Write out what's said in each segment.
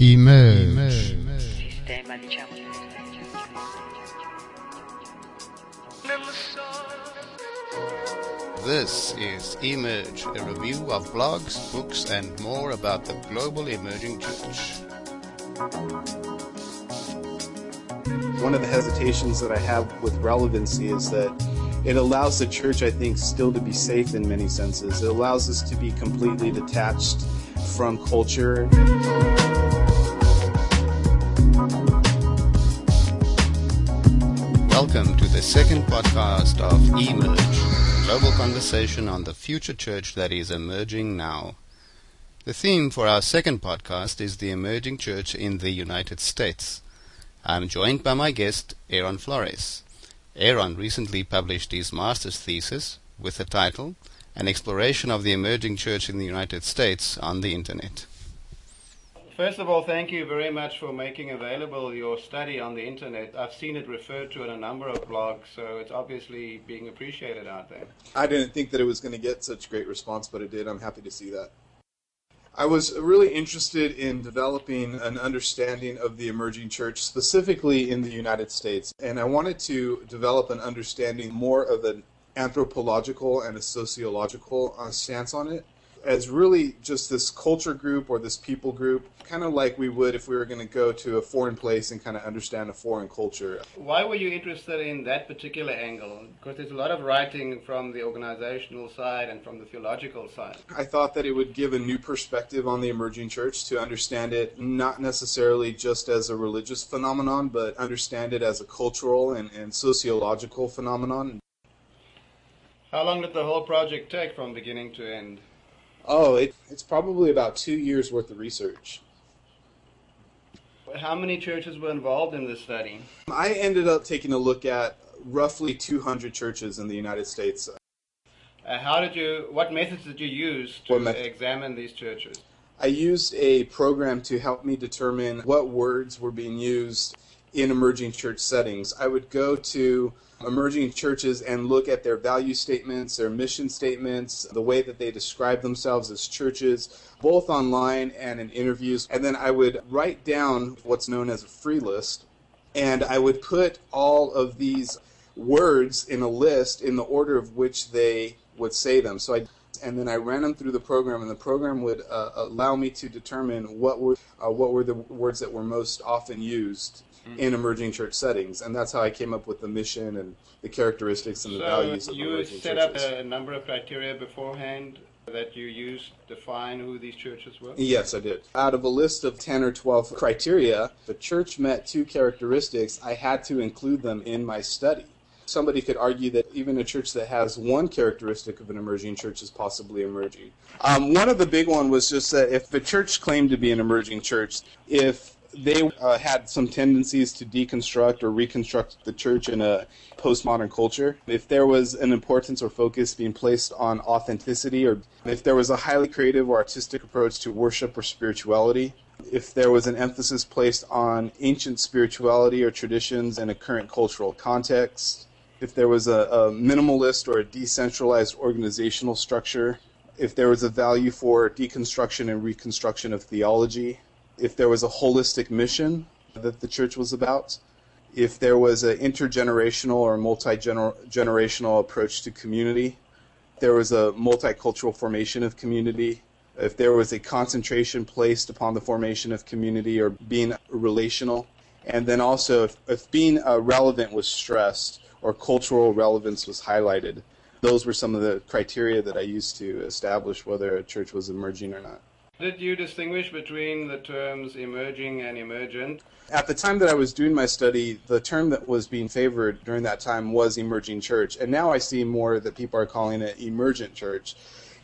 e-merg. Sistema diciamo This is e-merg, a review of blogs, books, and more about the global emerging church. One of the hesitations that I have with relevancy is that it allows the church, I think, still to be safe in many senses. It allows us to be completely detached from culture. Welcome to the second podcast of e-merg, global conversation on the future church that is emerging now. The theme for our second podcast is the emerging church in the United States. I'm joined by my guest, Aaron Flores. Aaron recently published his master's thesis with the title An Exploration of the Emerging Church in the United States on the Internet. First of all, thank you very much for making available your study on the internet. I've seen it referred to in a number of blogs, so it's obviously being appreciated out there. I didn't think that it was going to get such great response, but it did. I'm happy to see that. I was really interested in developing an understanding of the emerging church, specifically in the United States. And I wanted to develop an understanding more of an anthropological and a sociological uh, stance on it as really just this culture group or this people group, kind of like we would if we were going to go to a foreign place and kind of understand a foreign culture. Why were you interested in that particular angle? Because there's a lot of writing from the organizational side and from the theological side. I thought that it would give a new perspective on the emerging church to understand it not necessarily just as a religious phenomenon, but understand it as a cultural and, and sociological phenomenon. How long did the whole project take from beginning to end? Oh, it, it's probably about two years worth of research. How many churches were involved in this study? I ended up taking a look at roughly 200 churches in the United States. Uh, how did you? What methods did you use to examine these churches? I used a program to help me determine what words were being used in emerging church settings. I would go to emerging churches and look at their value statements, their mission statements, the way that they describe themselves as churches, both online and in interviews. And then I would write down what's known as a free list, and I would put all of these words in a list in the order of which they would say them. So I and then I ran them through the program, and the program would uh, allow me to determine what were uh, what were the words that were most often used Mm-hmm. in emerging church settings, and that's how I came up with the mission and the characteristics and the so values of you emerging set up a number of criteria beforehand that you used to define who these churches were? Yes, I did. Out of a list of 10 or 12 criteria, the church met two characteristics. I had to include them in my study. Somebody could argue that even a church that has one characteristic of an emerging church is possibly emerging. Um, one of the big one was just that if the church claimed to be an emerging church, if they uh, had some tendencies to deconstruct or reconstruct the church in a postmodern culture. If there was an importance or focus being placed on authenticity, or if there was a highly creative or artistic approach to worship or spirituality, if there was an emphasis placed on ancient spirituality or traditions in a current cultural context, if there was a, a minimalist or a decentralized organizational structure, if there was a value for deconstruction and reconstruction of theology, if there was a holistic mission that the church was about, if there was an intergenerational or multi generational approach to community, there was a multicultural formation of community, if there was a concentration placed upon the formation of community or being relational, and then also if, if being uh, relevant was stressed or cultural relevance was highlighted. Those were some of the criteria that I used to establish whether a church was emerging or not. Did you distinguish between the terms emerging and emergent? At the time that I was doing my study, the term that was being favored during that time was emerging church. And now I see more that people are calling it emergent church.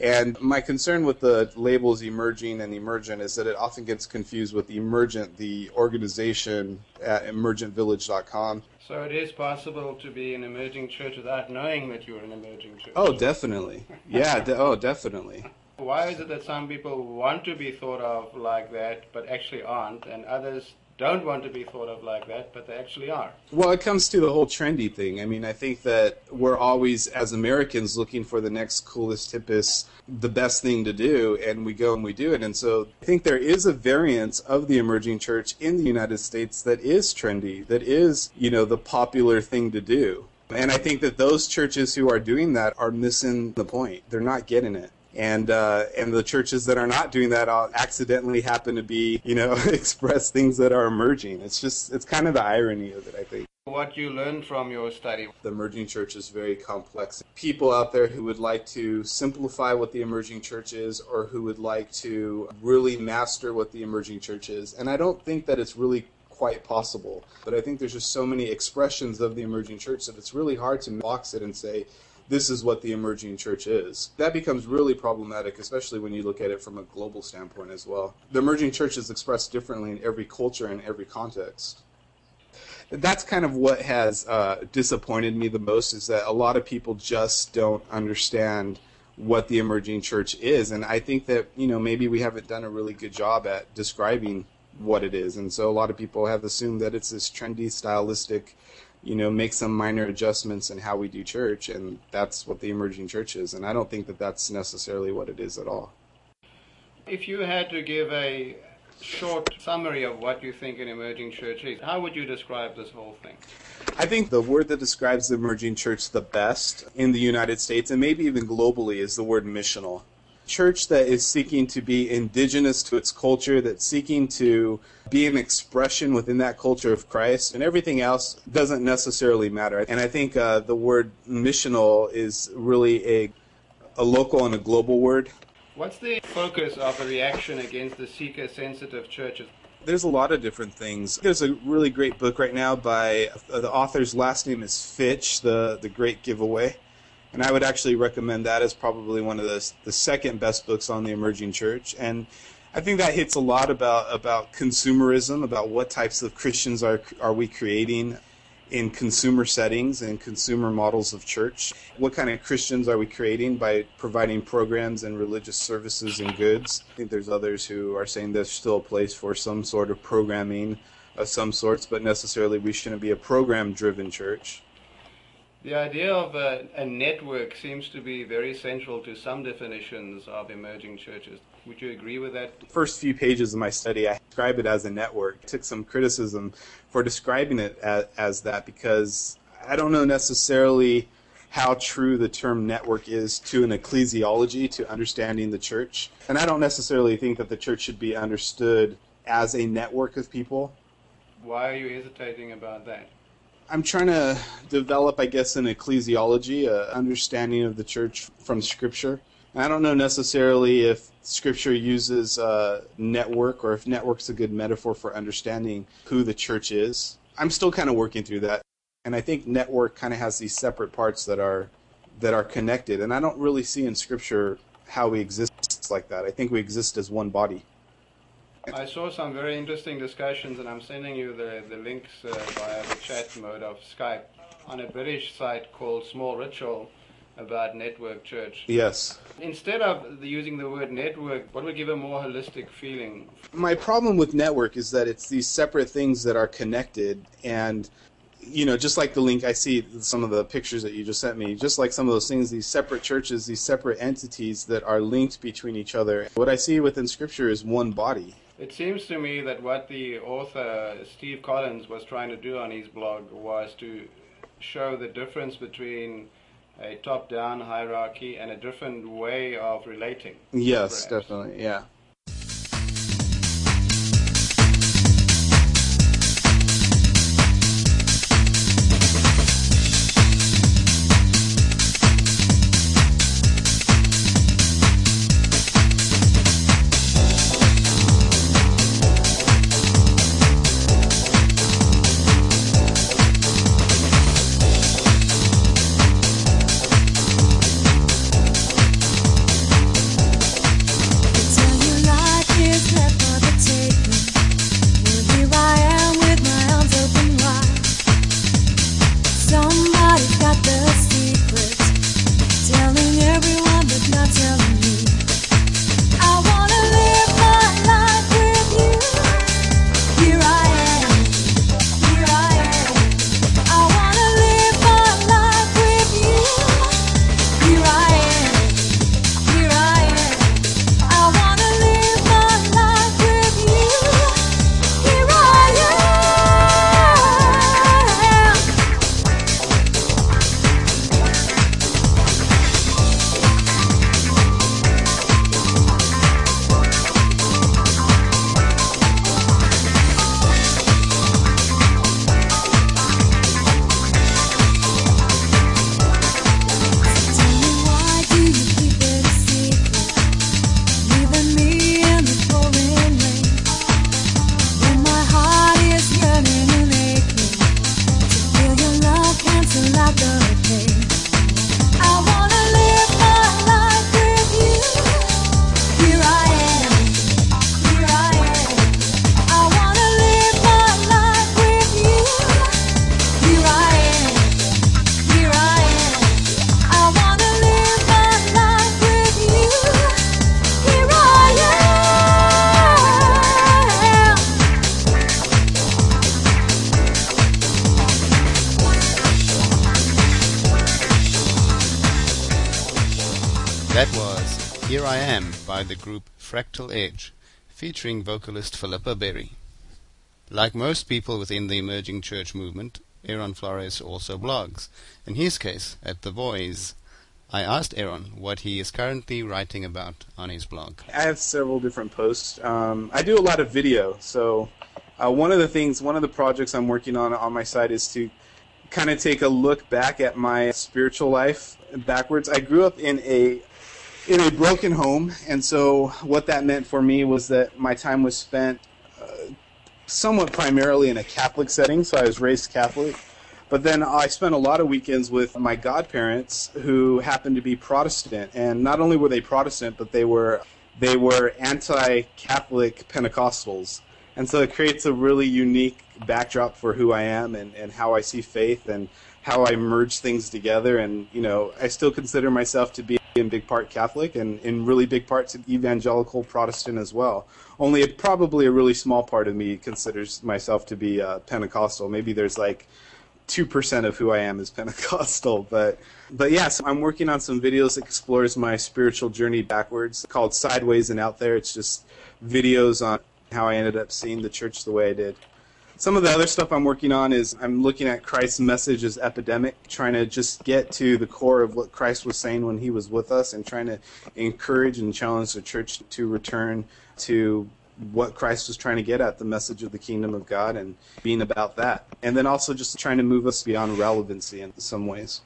And my concern with the labels emerging and emergent is that it often gets confused with emergent, the organization at emergentvillage.com. So it is possible to be an emerging church without knowing that you're an emerging church. Oh, definitely. Yeah, de- oh, definitely. Why is it that some people want to be thought of like that but actually aren't, and others don't want to be thought of like that, but they actually are. Well, it comes to the whole trendy thing. I mean, I think that we're always, as Americans, looking for the next coolest, hippest, the best thing to do, and we go and we do it. And so I think there is a variance of the emerging church in the United States that is trendy, that is, you know, the popular thing to do. And I think that those churches who are doing that are missing the point. They're not getting it and uh, and the churches that are not doing that accidentally happen to be you know express things that are emerging. It's just it's kind of the irony of it, I think. What you learned from your study. The emerging church is very complex. People out there who would like to simplify what the emerging church is or who would like to really master what the emerging church is. And I don't think that it's really quite possible. But I think there's just so many expressions of the emerging church that it's really hard to box it and say, this is what the emerging church is. That becomes really problematic, especially when you look at it from a global standpoint as well. The emerging church is expressed differently in every culture and every context. That's kind of what has uh, disappointed me the most is that a lot of people just don't understand what the emerging church is. And I think that, you know, maybe we haven't done a really good job at describing what it is. And so a lot of people have assumed that it's this trendy, stylistic, you know, make some minor adjustments in how we do church, and that's what the emerging church is. And I don't think that that's necessarily what it is at all. If you had to give a short summary of what you think an emerging church is, how would you describe this whole thing? I think the word that describes the emerging church the best in the United States and maybe even globally is the word missional church that is seeking to be indigenous to its culture, that's seeking to be an expression within that culture of Christ, and everything else doesn't necessarily matter. And I think uh, the word missional is really a, a local and a global word. What's the focus of a reaction against the seeker sensitive churches? There's a lot of different things. There's a really great book right now by uh, the author's last name is Fitch, the the Great Giveaway and I would actually recommend that as probably one of the the second best books on the emerging church. And I think that hits a lot about about consumerism, about what types of Christians are are we creating in consumer settings and consumer models of church. What kind of Christians are we creating by providing programs and religious services and goods? I think there's others who are saying there's still a place for some sort of programming of some sorts, but necessarily we shouldn't be a program driven church. The idea of a, a, network seems to be very central to some definitions of emerging churches. Would you agree with that? The first few pages of my study, I describe it as a network. I took some criticism for describing it as, as that because I don't know necessarily how true the term network is to an ecclesiology, to understanding the church. And I don't necessarily think that the church should be understood as a network of people. Why are you hesitating about that? I'm trying to develop, I guess, an ecclesiology, an understanding of the church from Scripture. I don't know necessarily if Scripture uses uh, network or if network's a good metaphor for understanding who the church is. I'm still kind of working through that, and I think network kind of has these separate parts that are that are connected. And I don't really see in Scripture how we exist like that. I think we exist as one body. I saw some very interesting discussions, and I'm sending you the, the links uh, via the chat mode of Skype on a British site called Small Ritual about network church. Yes. Instead of using the word network, what would give a more holistic feeling? My problem with network is that it's these separate things that are connected and you know, just like the link, I see some of the pictures that you just sent me, just like some of those things, these separate churches, these separate entities that are linked between each other. What I see within Scripture is one body. It seems to me that what the author Steve Collins was trying to do on his blog was to show the difference between a top-down hierarchy and a different way of relating. Yes, perhaps. definitely. Yeah. Was Here I Am by the group Fractal Edge, featuring vocalist Philippa Berry. Like most people within the emerging church movement, Aaron Flores also blogs, in his case at The Voiz. I asked Aaron what he is currently writing about on his blog. I have several different posts. Um, I do a lot of video, so uh, one of the things, one of the projects I'm working on on my site is to kind of take a look back at my spiritual life backwards. I grew up in a in a broken home, and so what that meant for me was that my time was spent uh, somewhat primarily in a Catholic setting. So I was raised Catholic, but then I spent a lot of weekends with my godparents who happened to be Protestant, and not only were they Protestant, but they were they were anti-Catholic Pentecostals, and so it creates a really unique backdrop for who I am and, and how I see faith and how I merge things together. And you know, I still consider myself to be in big part Catholic and in really big parts evangelical Protestant as well. Only a, probably a really small part of me considers myself to be uh, Pentecostal. Maybe there's like two percent of who I am is Pentecostal, but but yeah, so I'm working on some videos that explores my spiritual journey backwards, called Sideways and Out There. It's just videos on how I ended up seeing the church the way I did. Some of the other stuff I'm working on is I'm looking at Christ's message as epidemic, trying to just get to the core of what Christ was saying when he was with us and trying to encourage and challenge the church to return to what Christ was trying to get at, the message of the kingdom of God and being about that. And then also just trying to move us beyond relevancy in some ways.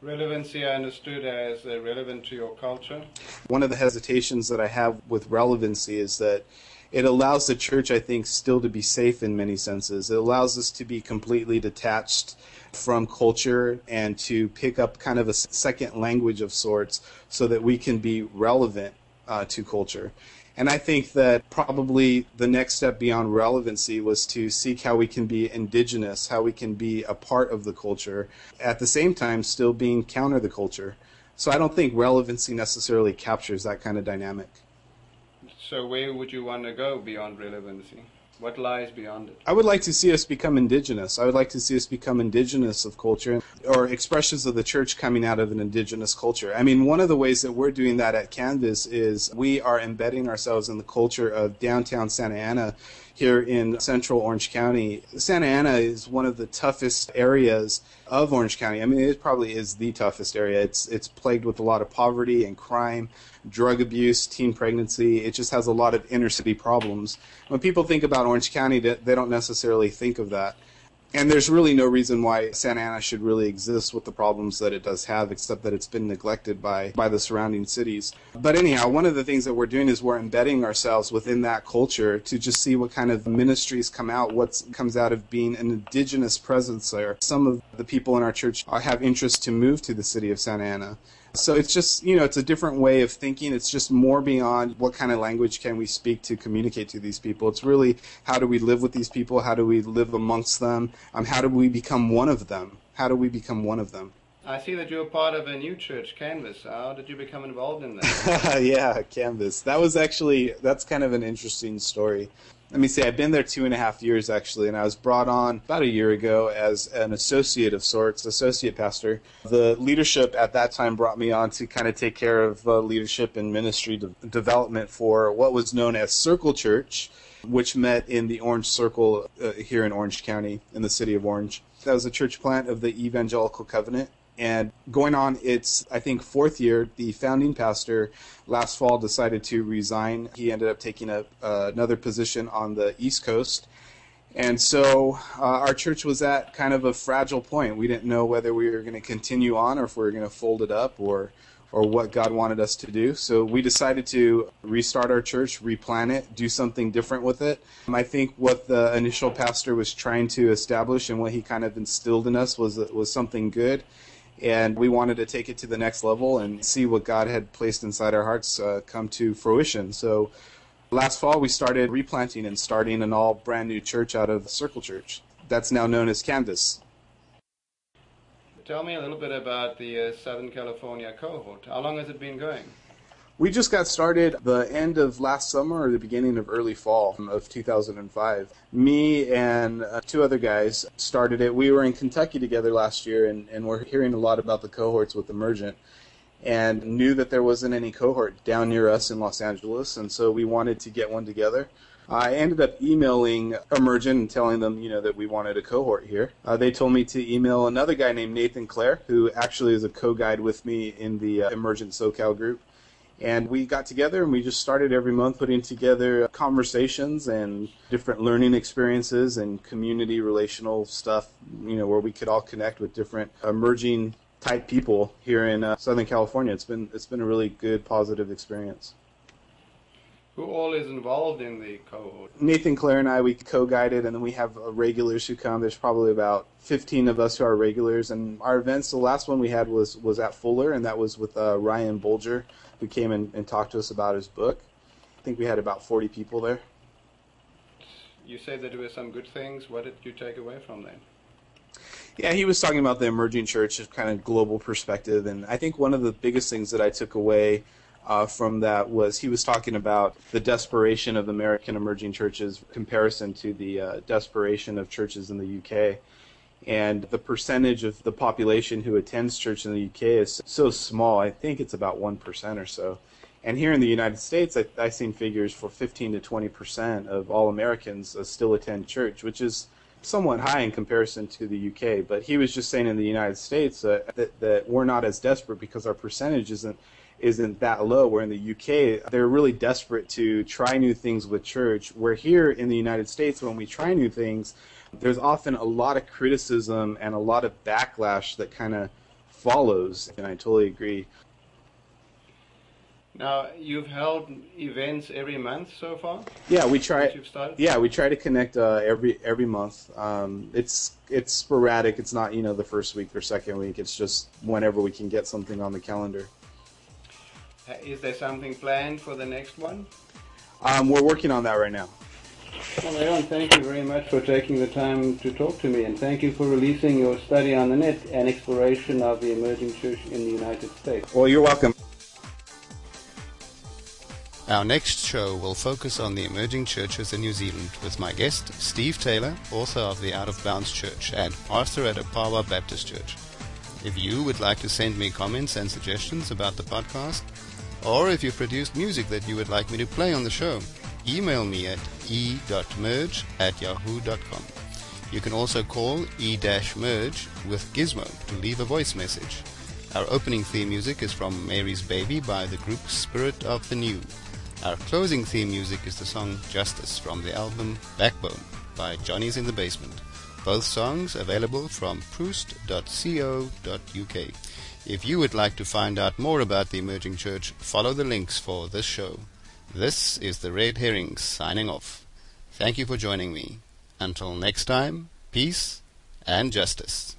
Relevancy, I understood as uh, relevant to your culture. One of the hesitations that I have with relevancy is that it allows the church, I think, still to be safe in many senses. It allows us to be completely detached from culture and to pick up kind of a second language of sorts so that we can be relevant uh, to culture. And I think that probably the next step beyond relevancy was to seek how we can be indigenous, how we can be a part of the culture, at the same time still being counter the culture. So I don't think relevancy necessarily captures that kind of dynamic. So where would you want to go beyond relevancy? What lies beyond it? I would like to see us become indigenous. I would like to see us become indigenous of culture or expressions of the church coming out of an indigenous culture. I mean, one of the ways that we're doing that at Canvas is we are embedding ourselves in the culture of downtown Santa Ana here in central Orange County. Santa Ana is one of the toughest areas of Orange County. I mean, it probably is the toughest area. It's it's plagued with a lot of poverty and crime, drug abuse, teen pregnancy. It just has a lot of inner city problems. When people think about Orange County, they don't necessarily think of that. And there's really no reason why Santa Ana should really exist with the problems that it does have, except that it's been neglected by, by the surrounding cities. But anyhow, one of the things that we're doing is we're embedding ourselves within that culture to just see what kind of ministries come out, what comes out of being an indigenous presence there. Some of the people in our church have interest to move to the city of Santa Ana. So it's just, you know, it's a different way of thinking. It's just more beyond what kind of language can we speak to communicate to these people. It's really how do we live with these people? How do we live amongst them? Um, how do we become one of them? How do we become one of them? I see that you're part of a new church, Canvas. How did you become involved in that? yeah, Canvas. That was actually, that's kind of an interesting story let me say I've been there two and a half years actually, and I was brought on about a year ago as an associate of sorts, associate pastor. The leadership at that time brought me on to kind of take care of uh, leadership and ministry de- development for what was known as Circle Church, which met in the Orange Circle uh, here in Orange County, in the city of Orange. That was a church plant of the Evangelical Covenant and going on its, I think, fourth year, the founding pastor last fall decided to resign. He ended up taking a, uh, another position on the East Coast. And so uh, our church was at kind of a fragile point. We didn't know whether we were going to continue on or if we were going to fold it up or or what God wanted us to do. So we decided to restart our church, replan it, do something different with it. I think what the initial pastor was trying to establish and what he kind of instilled in us was was something good and we wanted to take it to the next level and see what God had placed inside our hearts uh, come to fruition. So last fall we started replanting and starting an all brand new church out of Circle Church. That's now known as Canvas. Tell me a little bit about the uh, Southern California cohort. How long has it been going? We just got started the end of last summer or the beginning of early fall of 2005. Me and uh, two other guys started it. We were in Kentucky together last year, and, and we're hearing a lot about the cohorts with Emergent. and knew that there wasn't any cohort down near us in Los Angeles, and so we wanted to get one together. I ended up emailing Emergent and telling them, you know, that we wanted a cohort here. Uh, they told me to email another guy named Nathan Clare, who actually is a co-guide with me in the uh, Emergent SoCal group. And we got together and we just started every month putting together conversations and different learning experiences and community relational stuff, you know, where we could all connect with different emerging type people here in uh, Southern California. It's been it's been a really good positive experience. Who all is involved in the cohort? Nathan Clare and I we co-guided, and then we have uh, regulars who come. There's probably about 15 of us who are regulars, and our events. The last one we had was was at Fuller, and that was with uh, Ryan Bolger, who came and, and talked to us about his book. I think we had about 40 people there. You said that there were some good things. What did you take away from them? Yeah, he was talking about the emerging church, kind of global perspective, and I think one of the biggest things that I took away uh, from that was he was talking about the desperation of American emerging churches comparison to the uh, desperation of churches in the UK. And the percentage of the population who attends church in the UK is so small. I think it's about 1% or so. And here in the United States, I, I've seen figures for 15 to 20% of all Americans uh, still attend church, which is somewhat high in comparison to the UK. But he was just saying in the United States uh, that, that we're not as desperate because our percentage isn't isn't that low. Where in the UK, they're really desperate to try new things with church. Where here in the United States, when we try new things, there's often a lot of criticism and a lot of backlash that kind of follows. And I totally agree. Now you've held events every month so far. Yeah, we try. Yeah, we try to connect uh, every every month. Um, it's it's sporadic. It's not you know the first week or second week. It's just whenever we can get something on the calendar. Uh, Is there something planned for the next one? Um, we're working on that right now. Well, Aaron, thank you very much for taking the time to talk to me, and thank you for releasing your study on the net and exploration of the emerging church in the United States. Well, you're welcome. Our next show will focus on the emerging churches in New Zealand with my guest, Steve Taylor, author of The Out of Bounds Church and pastor at Opawa Baptist Church. If you would like to send me comments and suggestions about the podcast, or if you've produced music that you would like me to play on the show, email me at e.merge at yahoo.com. You can also call e-merg with Gizmo to leave a voice message. Our opening theme music is from Mary's Baby by the group Spirit of the New. Our closing theme music is the song Justice from the album Backbone by Jonnys in the Basement. Both songs available from proost.co.uk. If you would like to find out more about the emerging church, follow the links for this show. This is the Red Herrings signing off. Thank you for joining me. Until next time, peace and justice.